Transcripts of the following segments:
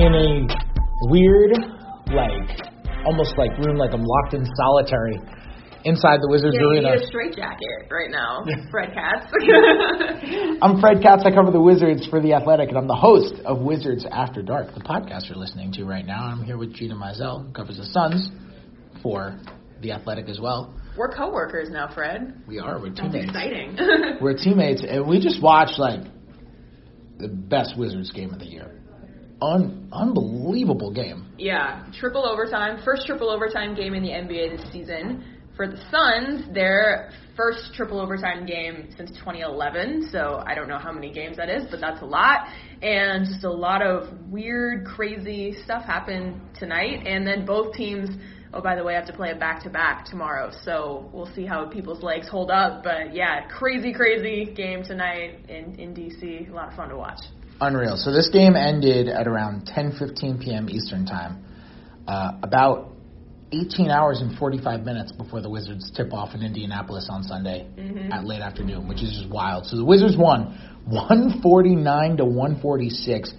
in a weird, like, almost like room, like I'm locked in solitary inside the Wizards Yeah, you arena. need a straight jacket right now, Fred Katz. I'm Fred Katz. I cover the Wizards for The Athletic, and I'm the host of Wizards After Dark, the podcast you're listening to right now. I'm here with Gina Mizell, who covers the Suns for The Athletic as well. We're coworkers now, Fred. We are. We're That's teammates. exciting. We're teammates, and we just watched like the best Wizards game of the year. Un- unbelievable game. yeah, triple overtime. First triple overtime game in the NBA this season. For the Suns, their first triple overtime game since 2011. So I don't know how many games that is, but that's a lot. And just a lot of weird, crazy stuff happened tonight. And then both teams, oh, by the way, I have to play a back to back tomorrow. So we'll see how people's legs hold up. But yeah, crazy, crazy game tonight in, in DC. A lot of fun to watch. Unreal. So this game ended at around 10:15 p.m. Eastern time. Uh, about 18 hours and 45 minutes before the Wizards tip off in Indianapolis on Sunday at late afternoon, which is just wild. So the Wizards won 149 to 146.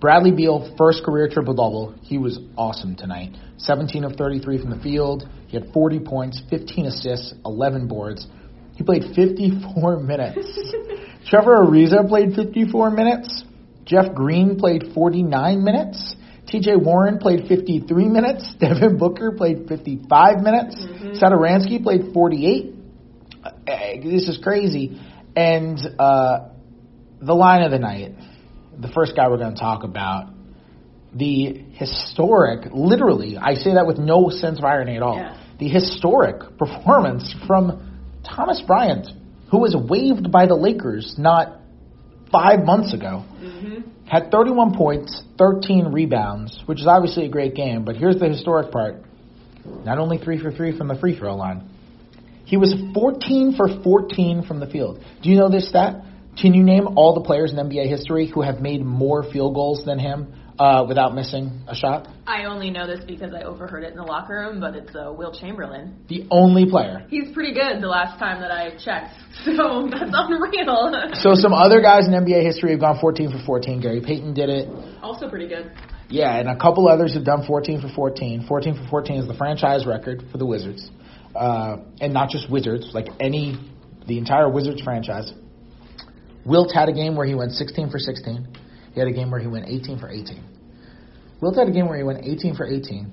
Bradley Beal first career triple double. He was awesome tonight. 17 of 33 from the field. He had 40 points, 15 assists, 11 boards. He played 54 minutes. Trevor Ariza played 54 minutes. Jeff Green played 49 minutes. TJ Warren played 53 minutes. Devin Booker played 55 minutes. Satoransky played 48. Uh, this is crazy. And uh, the line of the night, the first guy we're going to talk about, the historic, literally, I say that with no sense of irony at all, Yeah. the historic performance from Thomas Bryant, who was waived by the Lakers not five months ago mm-hmm. had 31 points, 13 rebounds, which is obviously a great game, but here's the historic part. Not only 3 for 3 from the free throw line, he was 14 for 14 from the field. Do you know this stat? Can you name all the players in NBA history who have made more field goals than him uh, without missing a shot? I only know this because I overheard it in the locker room, but it's uh, Wilt Chamberlain. The only player. He's pretty good the last time that I checked, so that's unreal. So some other guys in NBA history have gone 14 for 14. Gary Payton did it. also pretty good. Yeah, and a couple others have done 14 for 14. 14 for 14 is the franchise record for the Wizards. Uh, and not just Wizards, like any, the entire Wizards franchise. Wilt had a game where he went 16 for 16. He had a game where he went 18 for 18. Wilt had a game where he went 18 for 18.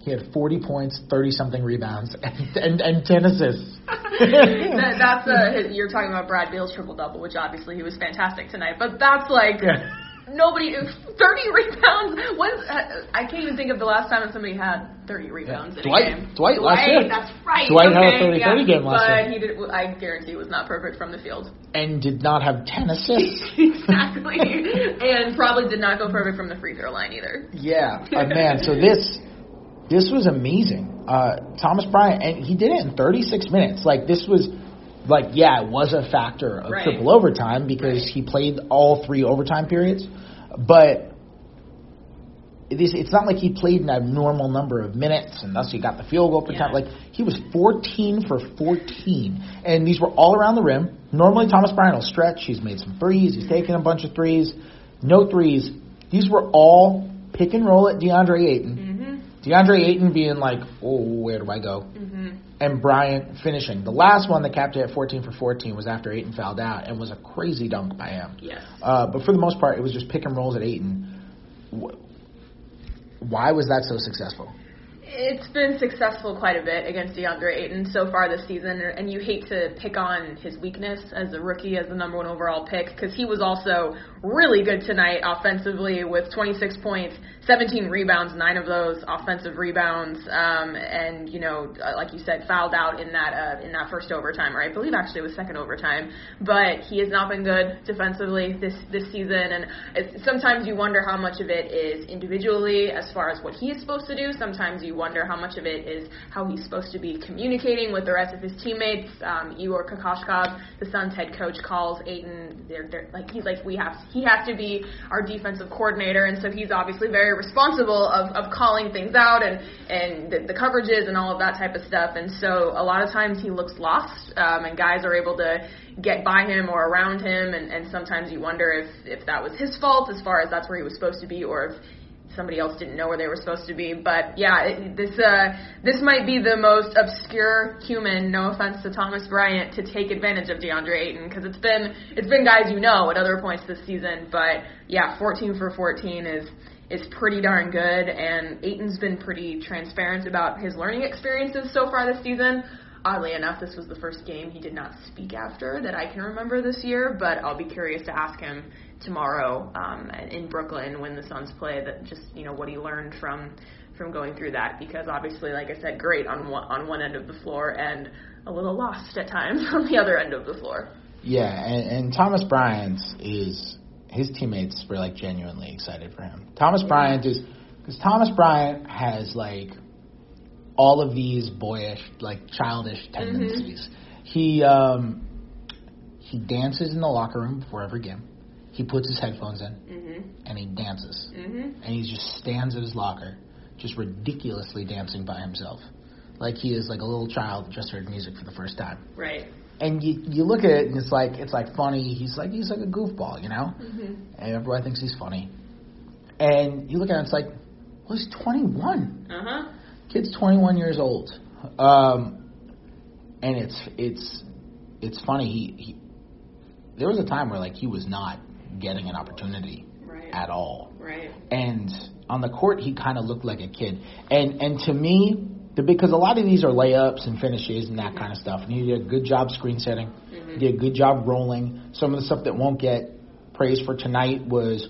He had 40 points, 30 something rebounds, and, and, and 10 assists. that, that's uh, his, you're talking about Brad Beal's triple double, which obviously he was fantastic tonight. But that's like Yeah. Nobody 30 rebounds. When's uh, I can't even think of the last time that somebody had 30 rebounds in Dwight- a game. Dwight Dwight last year. That's right. Dwight had a okay, 30-30 yeah. game last but year. he did. I guarantee it was not perfect from the field. and did not have 10 assists. exactly, and probably did not go perfect from the free throw line either. Yeah, uh, man. So this this was amazing. Uh, Thomas Bryant, and he did it in 36 minutes. Like this was, like yeah, it was a factor of Right. triple overtime because he played all three overtime periods, but. It is, it's not like he played an abnormal number of minutes and thus he got the field goal per Yeah. Like he was 14 for 14, and these were all around the rim. Normally Thomas Bryant will stretch. He's made some threes. He's taken a bunch of threes. No threes. These were all pick and roll at DeAndre Ayton. DeAndre Ayton being like, oh, where do I go? Mm-hmm. And Bryant finishing. The last one that capped it at 14 for 14 was after Ayton fouled out and was a crazy dunk by him. Yes. Uh, but for the most part, it was just pick and rolls at Ayton. Why was that so successful? It's been successful quite a bit against DeAndre Ayton so far this season, and you hate to pick on his weakness as a rookie, as the number one overall pick, because he was also really good tonight offensively with 26 points, 17 rebounds, nine of those offensive rebounds, um, and you know, uh, like you said, fouled out in that uh, in that first overtime, or I believe actually it was second overtime. But he has not been good defensively this this season, and sometimes you wonder how much of it is individually as far as what he is supposed to do. Sometimes you wonder how much of it is how he's supposed to be communicating with the rest of his teammates. Um, Igor Kokoskov, the Suns head coach, calls Ayton. They're, they're like he's like we have he has to be our defensive coordinator, and so he's obviously very responsible of, of calling things out and and the, the coverages and all of that type of stuff. And so a lot of times he looks lost, um, and guys are able to get by him or around him, and, and sometimes you wonder if if that was his fault as far as that's where he was supposed to be, or if somebody else didn't know where they were supposed to be. But yeah, it, this uh, this might be the most obscure human. No offense to Thomas Bryant to take advantage of DeAndre Ayton because it's been it's been guys you know at other points this season. But yeah, 14 for 14 is is pretty darn good, and Ayton's been pretty transparent about his learning experiences so far this season. Oddly enough, this was the first game he did not speak after that I can remember this year, but I'll be curious to ask him tomorrow um, in Brooklyn when the Suns play. That just you know what he learned from from going through that because obviously, like I said, great on one on one end of the floor and a little lost at times on the other end of the floor. Yeah, and, and Thomas Bryant is his teammates were like genuinely excited for him. Thomas Bryant is because Thomas Bryant has like all of these boyish, like childish tendencies. Mm-hmm. He um, he dances in the locker room before every game. He puts his headphones in mm-hmm. and he dances, mm-hmm. and he just stands at his locker, just ridiculously dancing by himself, like he is like a little child just heard music for the first time. Right. And you you look at it and it's like it's like funny. He's like he's like a goofball, you know, mm-hmm. and everybody thinks he's funny. And you look at it, and it's like, well, he's 21. Uh huh kid's 21 years old, um, and it's it's it's funny. He, he there was a time where like he was not getting an opportunity right. at all, right? And on the court, he kind of looked like a kid. And and to me, the, because a lot of these are layups and finishes and that mm-hmm. kind of stuff. And he did a good job screen setting. Mm-hmm. Did a good job rolling. Some of the stuff that won't get praise for tonight was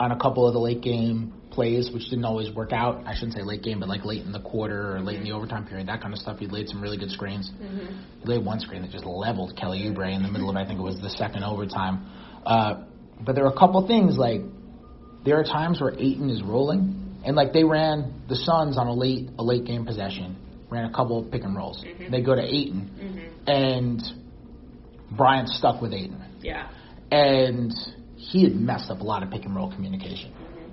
on a couple of the late game plays, which didn't always work out. I shouldn't say late game, but like late in the quarter or late in the overtime period, that kind of stuff. He laid some really good screens. Mm-hmm. He laid one screen that just leveled Kelly Oubre in the middle of, I think it was the second overtime. Uh, but there were a couple things like there are times where Ayton is rolling, and like they ran the Suns on a late a late game possession, ran a couple of pick and rolls. Mm-hmm. They go to Ayton, mm-hmm. and Bryant stuck with Ayton. Yeah. And he had messed up a lot of pick and roll communication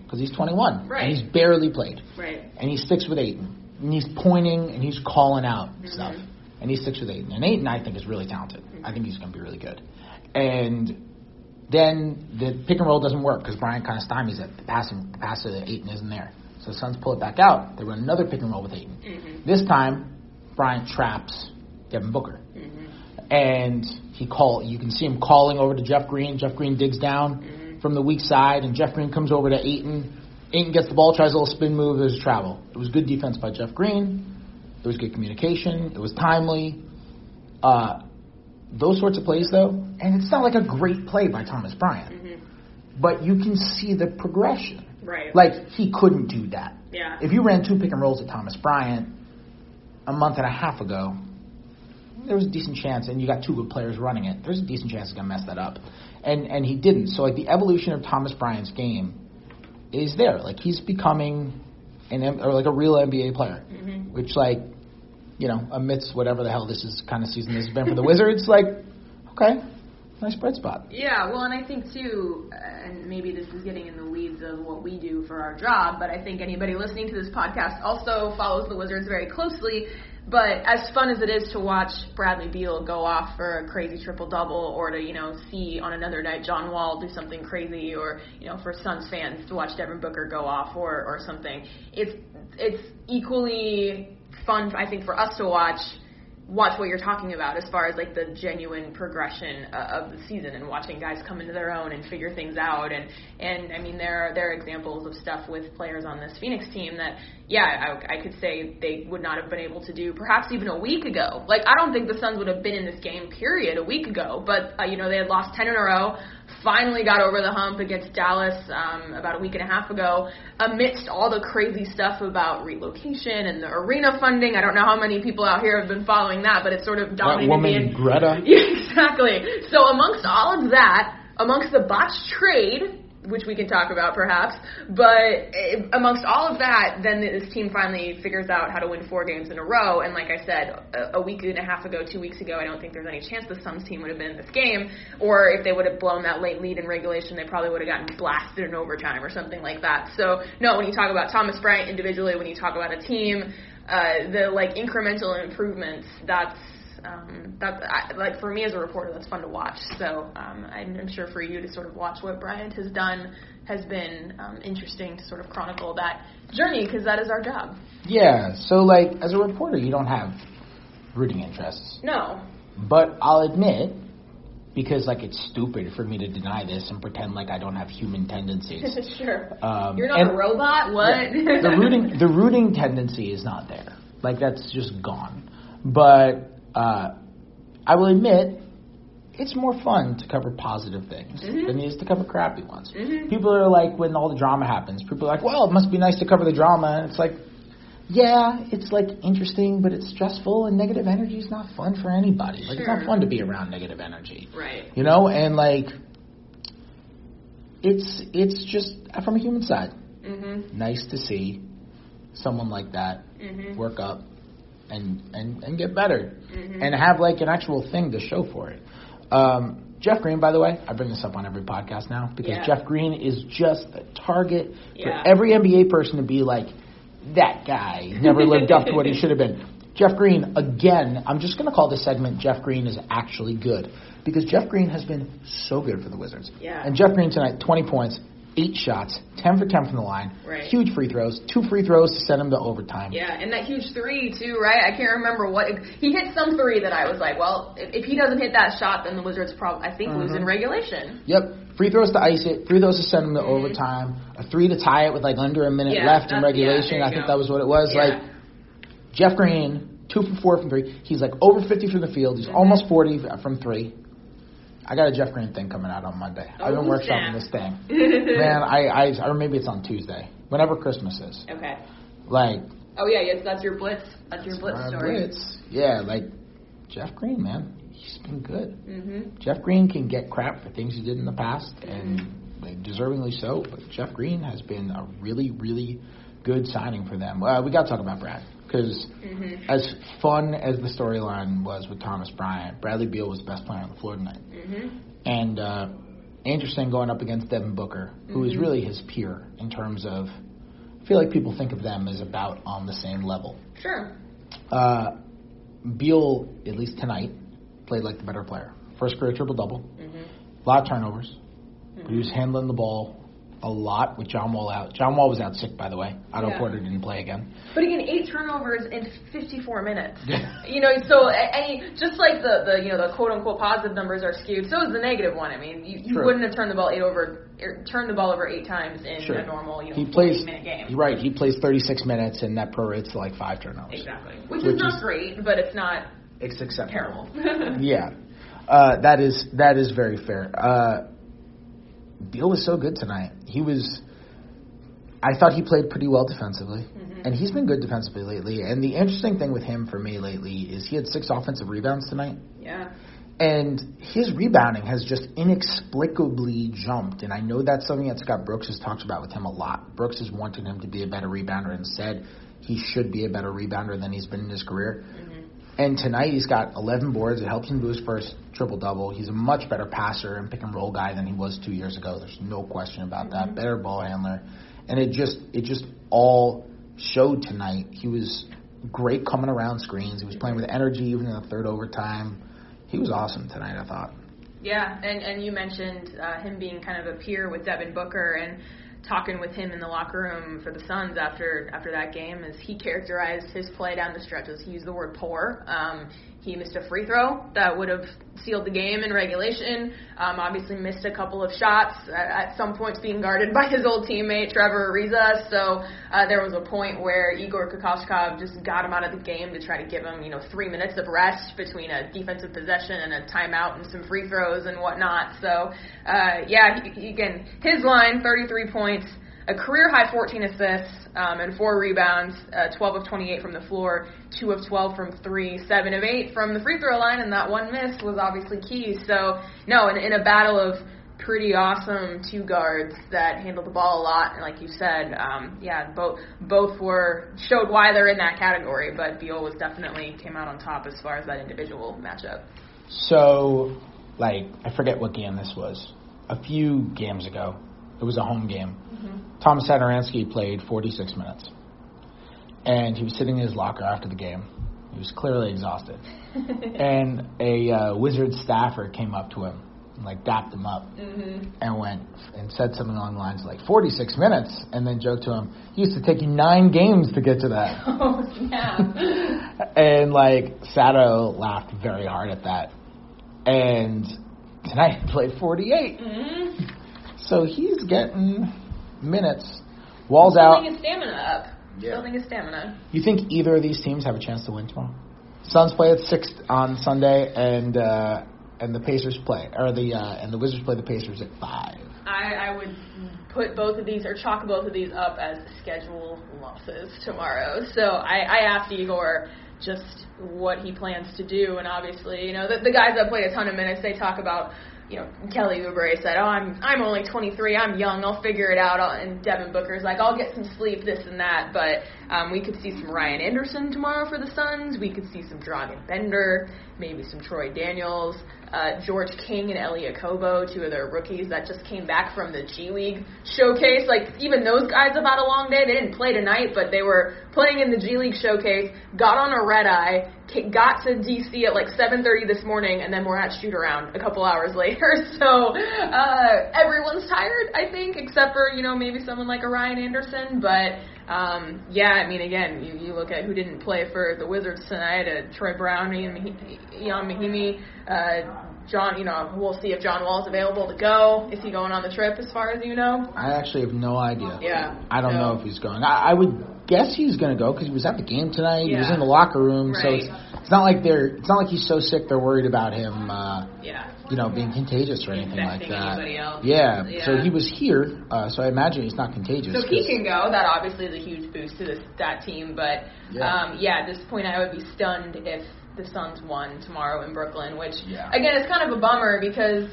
because he's 21 right. and he's barely played. Right. And he sticks with Ayton. And he's pointing and he's calling out mm-hmm. stuff. And he sticks with Ayton. And Ayton, I think, is really talented. Mm-hmm. I think he's going to be really good. And then the pick and roll doesn't work because Bryant kind of stymies it. The passing, the pass to Ayton isn't there. So the Suns pull it back out. They run another pick and roll with Ayton. Mm-hmm. This time, Bryant traps Devin Booker. Mm-hmm. And he call. You can see him calling over to Jeff Green. Jeff Green digs down mm-hmm from the weak side, and Jeff Green comes over to Ayton. Ayton gets the ball, tries a little spin move. There's a travel. It was good defense by Jeff Green. It was good communication. It was timely. Uh, those sorts of plays, though, and it's not like a great play by Thomas Bryant, mm-hmm. but you can see the progression. Right. Like he couldn't do that. Yeah. If you ran two pick and rolls at Thomas Bryant a month and a half ago, there was a decent chance, and you got two good players running it. There's a decent chance he's gonna mess that up and and he didn't. So like the evolution of Thomas Bryant's game is there. Like he's becoming an or like a real NBA player, mm-hmm. which like you know amidst whatever the hell this is kind of season this has been for the Wizards, like okay. Nice bright spot. Yeah, well, and I think too, and maybe this is getting in the weeds of what we do for our job, but I think anybody listening to this podcast also follows the Wizards very closely but as fun as it is to watch Bradley Beal go off for a crazy triple double, or to you know see on another night John Wall do something crazy, or you know for Suns fans to watch Devin Booker go off or or something, it's it's equally fun I think for us to watch watch what you're talking about as far as like the genuine progression of the season and watching guys come into their own and figure things out. And and I mean there are there are examples of stuff with players on this Phoenix team that yeah I, I could say they would not have been able to do perhaps even a week ago. Like I don't think the Suns would have been in this game period a week ago but uh, you know they had lost 10 in a row finally got over the hump against Dallas um, about a week and a half ago, amidst all the crazy stuff about relocation and the arena funding. I don't know how many people out here have been following that, but it's sort of dominated. That woman, Greta. Yeah, exactly. So amongst all of that, amongst the botched trade which we can talk about perhaps. But eh, amongst all of that, then this team finally figures out how to win four games in a row. And like I said, a, week and a half ago, two weeks ago, I don't think there's any chance the Suns team would have been in this game. Or if they would have blown that late lead in regulation, they probably would have gotten blasted in overtime or something like that. So no, when you talk about Thomas Bryant individually, when you talk about a team, uh, the like incremental improvements, that's um, that I, like for me as a reporter, that's fun to watch. So um, I'm, I'm sure for you to sort of watch what Bryant has done has been um, interesting to sort of chronicle that journey because that is our job. Yeah. So like as a reporter, you don't have rooting interests. No. But I'll admit, because like it's stupid for me to deny this and pretend like I don't have human tendencies. sure. Um, You're not a robot. What? The rooting the rooting tendency is not there. Like that's just gone. But uh, I will admit, it's more fun to cover positive things Mhm. than it is to cover crappy ones. Mhm. People are like, when all the drama happens, people are like, well, it must be nice to cover the drama. And it's like, yeah, it's like interesting, but it's stressful, and negative energy is not fun for anybody. Like it's not fun to be around negative energy right. you know and like it's it's just from a human side Mhm. nice to see someone like that Mhm. work up and and and get better Mhm. and have like an actual thing to show for it um Jeff Green, by the way, I bring this up on every podcast now because Yeah. Jeff Green is just a target for every NBA person to be like, that guy never lived up to what he should have been. Jeff Green, again, I'm just going to call this segment Jeff Green is actually good because Jeff Green has been so good for the Wizards. Yeah. And Jeff Green tonight, 20 points, 8 shots, 10 for 10 from the line, Right. huge free throws, two free throws to send him to overtime. Yeah, and that huge three too, right? I can't remember what he hit some three that I was like, well, if, if he doesn't hit that shot, then the Wizards probably I think lose in Mhm. regulation. Yep. Free throws to ice it, free throws to send him to overtime, a three to tie it with like under a minute Mm-hmm. Yeah, left in yeah, regulation. you I think that was what it was. Yeah. Like Jeff Green, two for four from three. He's like over 50 from the field. He's Mhm. almost 40 from three. I got a Jeff Green thing coming out on Monday. I've been Oh, workshopping this thing. Man, I, I, or maybe it's on Tuesday. Whenever Christmas is. Okay. Like, Oh yeah, yes, that's your blitz. That's your blitz story. Blitz. Yeah, like Jeff Green, man. He's been good. Mm-hmm. Jeff Green can get crap for things he did in the past, and Mm-hmm. like, deservingly so. But Jeff Green has been a really, really good signing for them. Uh, we got to talk about Brad because Mhm. as fun as the storyline was with Thomas Bryant, Bradley Beal was the best player on the floor tonight, Mhm. and uh, Anderson going up against Devin Booker, who is Mhm. really his peer in terms of. I feel like people think of them as about on the same level. Sure. Uh, Beal, at least tonight, played like the better player. First career triple double. Mhm. A lot of turnovers. But he was handling the ball a lot with John Wall out. John Wall was out sick, by the way. Otto Yeah. Porter didn't play again. But again, eight turnovers in 54 minutes. You know, so I, I just like the the you know the quote unquote positive numbers are skewed, so is the negative one. I mean, you, you wouldn't have turned the ball eight over er, turned the ball over eight times in a normal you know he plays, minute game. Right. He plays 36 minutes, and that prorates to like five turnovers. Exactly. Which, Which is not is- great, but it's not It's acceptable. terrible. yeah, uh, that is that is very fair. Uh, Beal was so good tonight. He was. I thought he played pretty well defensively, Mhm. and he's been good defensively lately. And the interesting thing with him for me lately is he had six offensive rebounds tonight. Yeah. And his rebounding has just inexplicably jumped. And I know that's something that Scott Brooks has talked about with him a lot. Brooks has wanted him to be a better rebounder and said he should be a better rebounder than he's been in his career. Mhm. And tonight he's got 11 boards. It helps him do his first triple double. He's a much better passer and pick and roll guy than he was two years ago. There's no question about that. Mhm. Better ball handler, and it just it just all showed tonight. He was great coming around screens. He was playing with energy even in the third overtime. He was awesome tonight. I thought. Yeah, and and you mentioned uh, him being kind of a peer with Devin Booker and talking with him in the locker room for the Suns after after that game as he characterized his play down the stretches. He used the word poor. Um, he missed a free throw that would have sealed the game in regulation. Um, obviously missed a couple of shots at, at some points being guarded by his old teammate Trevor Ariza. So uh, there was a point where Igor Kokoskov just got him out of the game to try to give him you know three minutes of rest between a defensive possession and a timeout and some free throws and whatnot. So uh, yeah, he, he, again his line 33 points a career high 14 assists um, and four rebounds, uh, 12 of 28 from the floor, two of 12 from three, seven of eight from the free throw line, and that one miss was obviously key. So no, in, in a battle of pretty awesome two guards that handled the ball a lot. And like you said, um, yeah, both both were showed why they're in that category. But Beal was definitely came out on top as far as that individual matchup. So, like, I forget what game this was. A few games ago, it was a home game. Mm-hmm. Thomas Satoransky played 46 minutes, and he was sitting in his locker after the game. He was clearly exhausted, and a uh, Wizard staffer came up to him and like dapped him up mm-hmm. and went and said something along the lines like 46 minutes and then joked to him he used to take you nine games to get to that oh yeah and like sato laughed very hard at that and tonight he played 48 mm-hmm. So he's getting minutes walls building out building his stamina up yeah. building his stamina you think either of these teams have a chance to win tomorrow Suns play at six on Sunday, and uh, and the Pacers play, or the uh, and the Wizards play the Pacers at five. I, I would put both of these or chalk both of these up as schedule losses tomorrow. So I, I asked Igor just what he plans to do, and obviously, you know, the, the guys that played a ton of minutes, they talk about you know, Kelly Oubre said, "Oh, I'm I'm only 23. I'm young. I'll figure it out." And Devin Booker's like, "I'll get some sleep, this and that." But um, we could see some Ryan Anderson tomorrow for the Suns. We could see some Dragan Bender, maybe some Troy Daniels, uh, George King and Elie Okobo, two of their rookies that just came back from the G League showcase. Like even those guys have had a long day. They didn't play tonight, but they were playing in the G League showcase. Got on a red eye, got to DC at like 7:30 this morning, and then we're at shoot around a couple hours later. So uh, everyone's tired, I think, except for you know maybe someone like a Ryan Anderson, but. Um, yeah, I mean, again, you, you look at who didn't play for the Wizards tonight: uh, Troy Brown, Ian, Mahinmi, uh, John. You know, we'll see if John Wall's available to go. Is he going on the trip? As far as you know, I actually have no idea. Yeah, I don't know if he's going. I, I would guess he's going to go because he was at the game tonight. Yeah. He was in the locker room, right. so it's, it's not like they're. It's not like he's so sick they're worried about him. Uh, yeah you know, being contagious or anything like that. Yeah. yeah. So he was here, uh, so I imagine he's not contagious. So he can go. That obviously is a huge boost to this that team. But yeah. Um, yeah, at this point, I would be stunned if the Suns won tomorrow in Brooklyn. Which yeah. again, it's kind of a bummer because.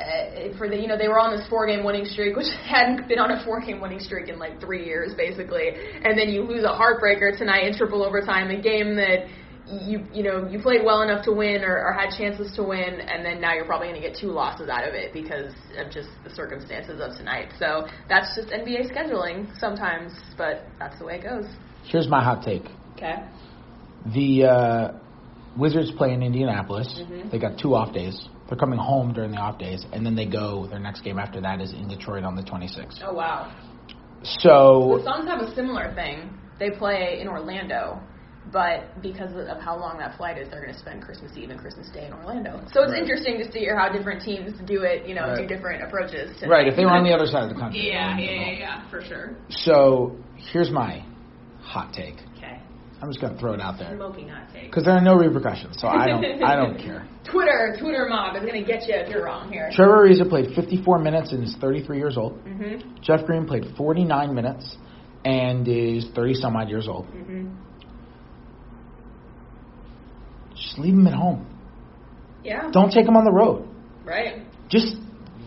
Uh, for the you know they were on this four game winning streak, which hadn't been on a four game winning streak in like three years basically, and then you lose a heartbreaker tonight in triple overtime, a game that you you know you played well enough to win or, or had chances to win, and then now you're probably going to get two losses out of it because of just the circumstances of tonight. So that's just NBA scheduling sometimes, but that's the way it goes. Here's my hot take. Okay. The uh, Wizards play in Indianapolis. Mm-hmm. They got two off days. They're coming home during the off days, and then they go. Their next game after that is in Detroit on the 26th. Oh wow. So the Suns have a similar thing. They play in Orlando but because of how long that flight is, they're going to spend Christmas Eve and Christmas Day in Orlando. So it's right. interesting to see how different teams do it, you know, right. do different approaches. To right, if they were on the other side of the country. Yeah, yeah, yeah, yeah, for sure. So here's my hot take. I'm just going to throw it out there. Smoking hot take. Because there are no repercussions, so I don't, I don't care. Twitter, Twitter mob is going to get you if you're wrong here. Trevor Ariza played 54 minutes and is 33 years old. Mm-hmm. Jeff Green played 49 minutes and is 30 some odd years old. Mm-hmm. Just leave them at home. Yeah. Don't take them on the road. Right. Just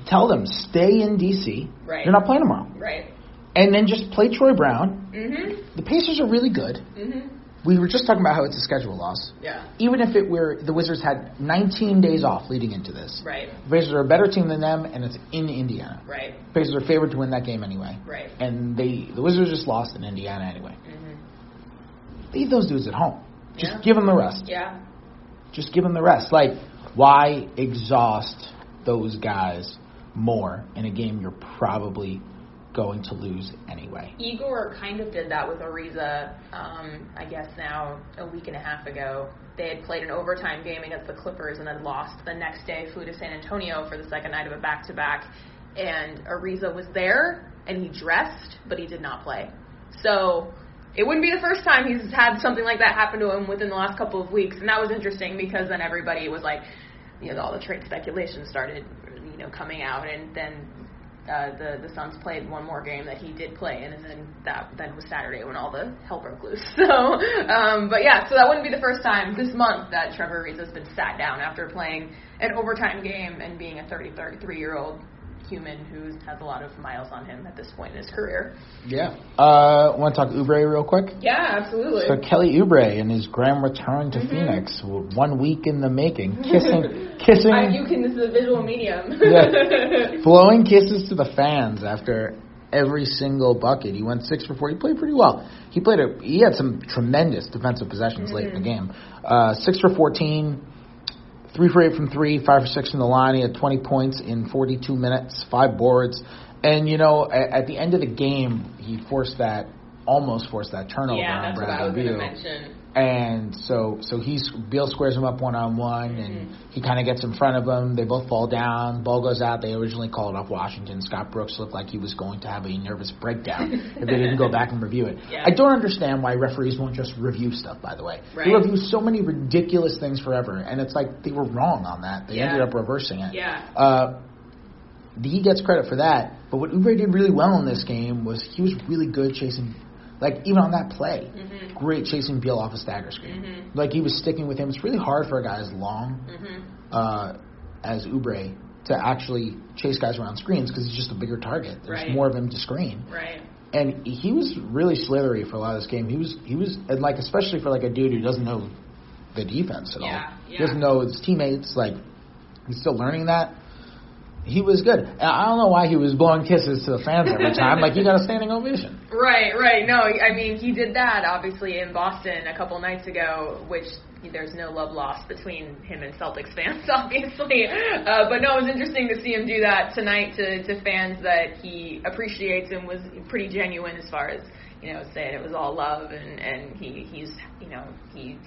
tell them stay in DC. Right. You're not playing tomorrow. Right. And then just play Troy Brown. Mm-hmm. The Pacers are really good. Mm-hmm. We were just talking about how it's a schedule loss. Yeah. Even if it were the Wizards had 19 days off leading into this. Right. The Pacers are a better team than them, and it's in Indiana. Right. The Pacers are favored to win that game anyway. Right. And they the Wizards just lost in Indiana anyway. Mm-hmm. Leave those dudes at home. Just Yeah. give them the rest. Yeah. Just give them the rest. Like, why exhaust those guys more in a game you're probably going to lose anyway? Igor kind of did that with Ariza, um, I guess now a week and a half ago. They had played an overtime game against the Clippers and then lost. The next day, flew to San Antonio for the second night of a back to back. And Ariza was there and he dressed, but he did not play. So it wouldn't be the first time he's had something like that happen to him within the last couple of weeks, and that was interesting because then everybody was like, you know, all the trade speculation started, you know, coming out, and then uh, the the Suns played one more game that he did play and then that then was Saturday when all the hell broke loose. So, um, but yeah, so that wouldn't be the first time this month that Trevor Ariza has been sat down after playing an overtime game and being a 30, 33 year old human who has a lot of miles on him at this point in his career. Yeah. Uh, want to talk Oubre real quick? Yeah, absolutely. So Kelly Oubre and his grand return to Mhm. Phoenix, one week in the making, kissing, kissing, I, you can. This is a visual medium. Yeah. blowing kisses to the fans after every single bucket. He went six for four. He played pretty well. He played a. He had some tremendous defensive possessions late in the game. Uh, six for fourteen, three for eight from three, five for six from the line. He had twenty points in forty-two minutes, five boards, and you know at, at the end of the game he forced that. Almost forced that turnover yeah, on that's what I Bradley was going to Beal. mention. And so, so he's Beal squares him up one on one, and he kind of gets in front of him. They both fall down. Ball goes out. They originally called off Washington. Scott Brooks looked like he was going to have a nervous breakdown if they didn't go back and review it. Yeah. I don't understand why referees won't just review stuff. By the way, Right. they review so many ridiculous things forever, and it's like they were wrong on that. They Yeah. ended up reversing it. Yeah. Uh, he gets credit for that, but what Oubre did really well in this game was he was really good chasing, like even on that play, Mhm. great chasing Beal off a stagger screen. Mhm. Like he was sticking with him. It's really hard for a guy as long Mhm. uh, as Oubre to actually chase guys around screens because he's just a bigger target. There's Right. more of him to screen, Right. and he was really slithery for a lot of this game. He was he was and like especially for like a dude who doesn't know the defense at Yeah, all. yeah. He doesn't know his teammates. Like he's still learning that. He was good. I don't know why he was blowing kisses to the fans every time. like he got a standing ovation. Right, right. No, I mean he did that obviously in Boston a couple nights ago, which there's no love lost between him and Celtics fans, obviously. Uh, but no, it was interesting to see him do that tonight to to fans that he appreciates and was pretty genuine as far as you know saying it was all love and and he he's you know he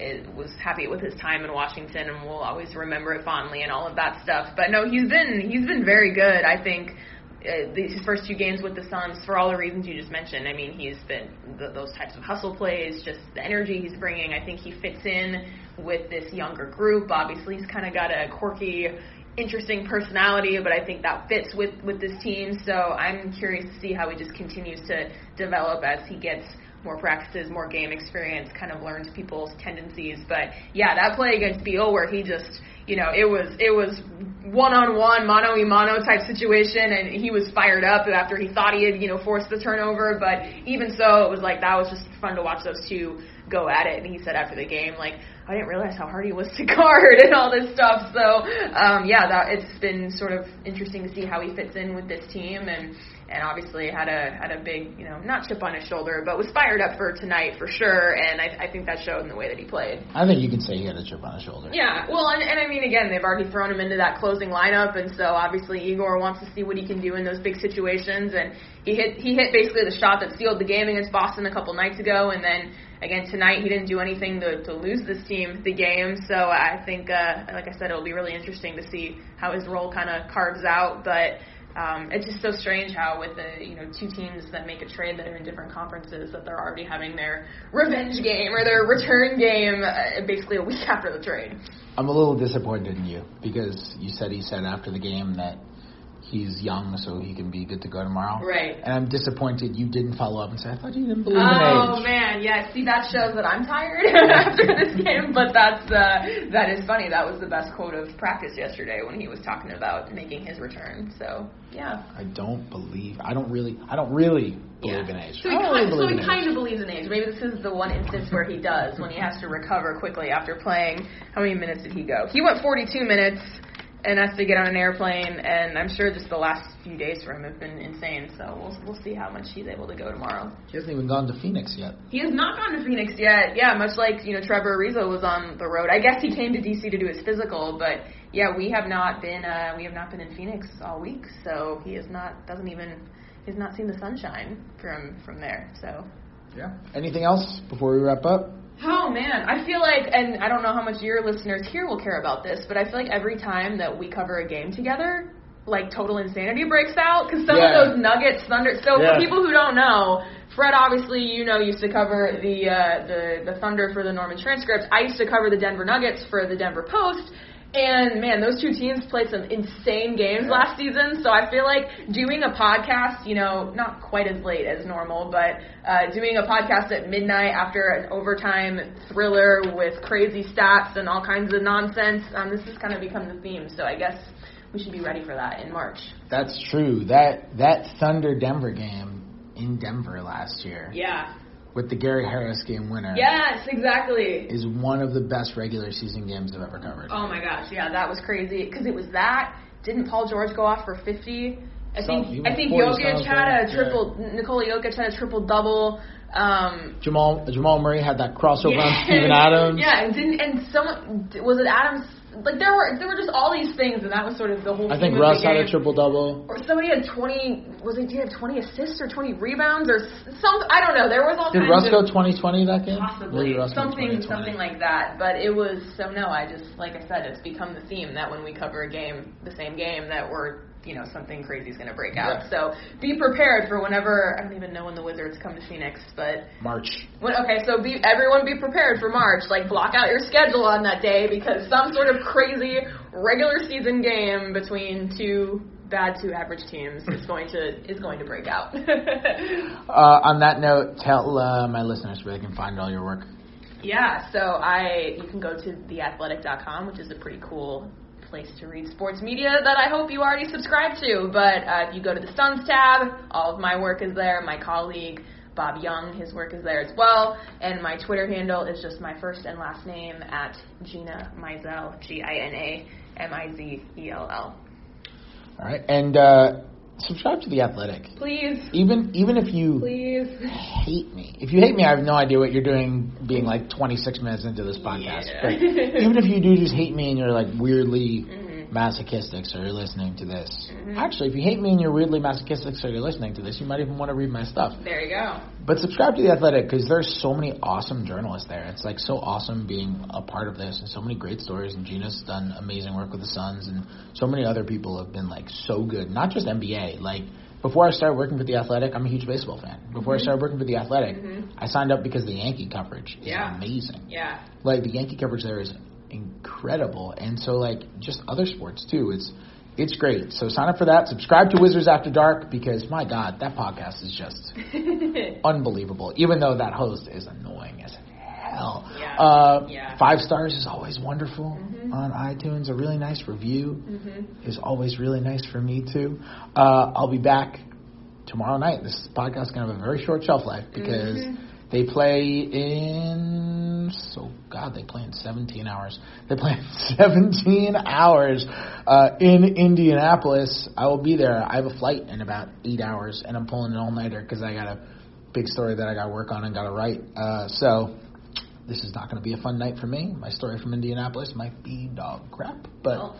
is, was happy with his time in Washington and will always remember it fondly and all of that stuff. But no, he's been he's been very good. I think uh, these first two games with the Suns for all the reasons you just mentioned. I mean, he's been th those types of hustle plays, just the energy he's bringing. I think he fits in with this younger group. Obviously, he's kind of got a quirky, interesting personality, but I think that fits with with this team. So I'm curious to see how he just continues to develop as he gets more practices, more game experience, kind of learns people's tendencies. But yeah, that play against Beal where he just, you know, it was it was one on one, mano y mano type situation, and he was fired up after he thought he had, you know, forced the turnover. But even so, it was like that was just fun to watch those two go at it. And he said after the game, like, I didn't realize how hard he was to guard and all this stuff. So um, yeah, that it's been sort of interesting to see how he fits in with this team and and obviously had a had a big you know not chip on his shoulder, but was fired up for tonight for sure. And I, I think that showed in the way that he played. I think you can say he had a chip on his shoulder. Yeah, well, and, and I mean, again, they've already thrown him into that closing lineup, and so obviously Igor wants to see what he can do in those big situations. And he hit he hit basically the shot that sealed the game against Boston a couple nights ago, and then again tonight he didn't do anything to to lose this team the game. So I think, uh, like I said, it'll be really interesting to see how his role kind of carves out, but. Um, it's just so strange how with the you know two teams that make a trade that are in different conferences that they're already having their revenge game or their return game uh, basically a week after the trade. I'm a little disappointed in you because you said he said after the game that he's young, so he can be good to go tomorrow. Right. And I'm disappointed you didn't follow up and say, I thought you didn't believe Oh in age. man, yeah. See, that shows that I'm tired after this game, but that's uh, that is funny. That was the best quote of practice yesterday when he was talking about making his return. So yeah. I don't believe. I don't really. I don't really believe yeah. in age. So he, kind, really so believe he kind of believes in age. Maybe this is the one instance where he does when he has to recover quickly after playing. How many minutes did he go? He went 42 minutes and has to get on an airplane. And I'm sure just the last few days for him have been insane. So we'll we'll see how much he's able to go tomorrow. He hasn't even gone to Phoenix yet. He has not gone to Phoenix yet. Yeah, much like you know Trevor Ariza was on the road. I guess he came to DC to do his physical, but yeah, we have not been uh, we have not been in Phoenix all week, so he has not doesn't even he has not seen the sunshine from from there. So Yeah. Anything else before we wrap up? Oh man, I feel like, and I don't know how much your listeners here will care about this, but I feel like every time that we cover a game together, like total insanity breaks out because some Yeah. of those Nuggets, Thunder. So Yeah. for people who don't know, Fred obviously you know used to cover the uh, the the Thunder for the Norman transcripts. I used to cover the Denver Nuggets for the Denver Post. And man, those two teams played some insane games last season. So I feel like doing a podcast, you know, not quite as late as normal, but uh, doing a podcast at midnight after an overtime thriller with crazy stats and all kinds of nonsense. Um, this has kind of become the theme. So I guess we should be ready for that in March. That's true. That that Thunder Denver game in Denver last year Yeah. With the Gary Harris game winner Yes, exactly. is one of the best regular season games I've ever covered. Oh my gosh, yeah, that was crazy because it was that. Didn't Paul George go off for 50? I Some- think I think 40 Jokic had a yeah. triple. Nikola Jokic had a triple double. Um, Jamal Jamal Murray had that crossover on Steven Adams. Yeah, and didn't and someone was it Adams? Like there were there were just all these things, and that was sort of the whole. Thing. I think Russ had a triple double. Or somebody had twenty. Was it? Did he have twenty assists or twenty rebounds or some? I don't know. There was all Did Russ go 2020 that game? possibly something something like that. But it was so no. I just like I said, it's become the theme that when we cover a game, the same game, that we're you know something crazy is going to break out. Yeah. So be prepared for whenever. I don't even know when the Wizards come to Phoenix, but March. when, okay, so be everyone be prepared for March. Like block out your schedule on that day because some sort of crazy regular season game between two bad two average teams is going to is going to break out. Uh, on that note, tell uh, my listeners where they can find all your work. yeah, so I you can go to theathletic.com, which is a pretty cool place to read sports media that I hope you already subscribe to. But uh, if you go to the Suns tab, all of my work is there. My colleague Bob Young, his work is there as well. And my Twitter handle is just my first and last name at Gina Mizell, G I N A M I Z E L L. All right, and uh, subscribe to the Athletic. Please, Even even if you please. hate me, if you hate me, I have no idea what you're doing, being like 26 minutes into this podcast. Yeah. Even if you do just hate me and you're like weirdly Mhm. Masochistic, so you're listening to this. Mhm. Actually, if you hate me and you're weirdly masochistic, so you're listening to this, you might even want to read my stuff. There you go. But subscribe to the Athletic because there's so many awesome journalists there. It's like so awesome being a part of this, and so many great stories. And Gina's done amazing work with the Suns, and so many other people have been like so good. Not just NBA. Like before I started working for the Athletic, I'm a huge baseball fan. Before I started working for the Athletic, Mhm. I signed up because the Yankee coverage is Yeah. amazing. Yeah. Like the Yankee coverage there is incredible, and so like just other sports too. It's it's great. So sign up for that. Subscribe to Wizards After Dark because my God, that podcast is just unbelievable. Even though that host is annoying as hell. Yeah. Uh, Yeah. Five stars is always wonderful Mhm. on iTunes. A really nice review hmm is always really nice for me too. Uh, I'll be back tomorrow night. This podcast is gonna have a very short shelf life because Mhm. They play in so God they play in 17 hours. They play in 17 hours uh, in Indianapolis. I will be there. I have a flight in about eight hours, and I'm pulling an all nighter because I got a big story that I got to work on and got to write. Uh, so. This is not going to be a fun night for me. My story from Indianapolis might be dog crap, but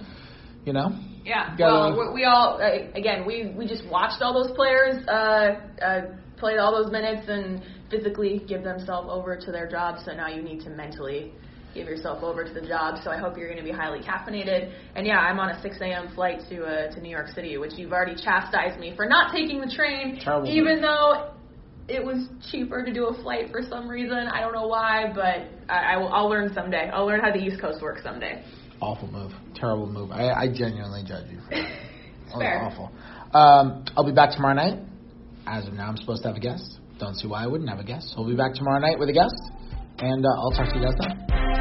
you know, Yeah. Gotta- well, we, we all uh, again we we just watched all those players uh, uh, play all those minutes and physically give themselves over to their job. So now you need to mentally give yourself over to the job. So I hope you're going to be highly caffeinated. And yeah, I'm on a 6 a.m. flight to uh, to New York City, which you've already chastised me for not taking the train, Terrible even though. It was cheaper to do a flight for some reason. I don't know why, but I, I will. I'll learn someday. I'll learn how the East Coast works someday. awful move, terrible move. I, I genuinely judge you for that. It's That was awful. Um, I'll be back tomorrow night. As of now, I'm supposed to have a guest. Don't see why I wouldn't have a guest. I'll be back tomorrow night with a guest, and uh, I'll talk to you guys then.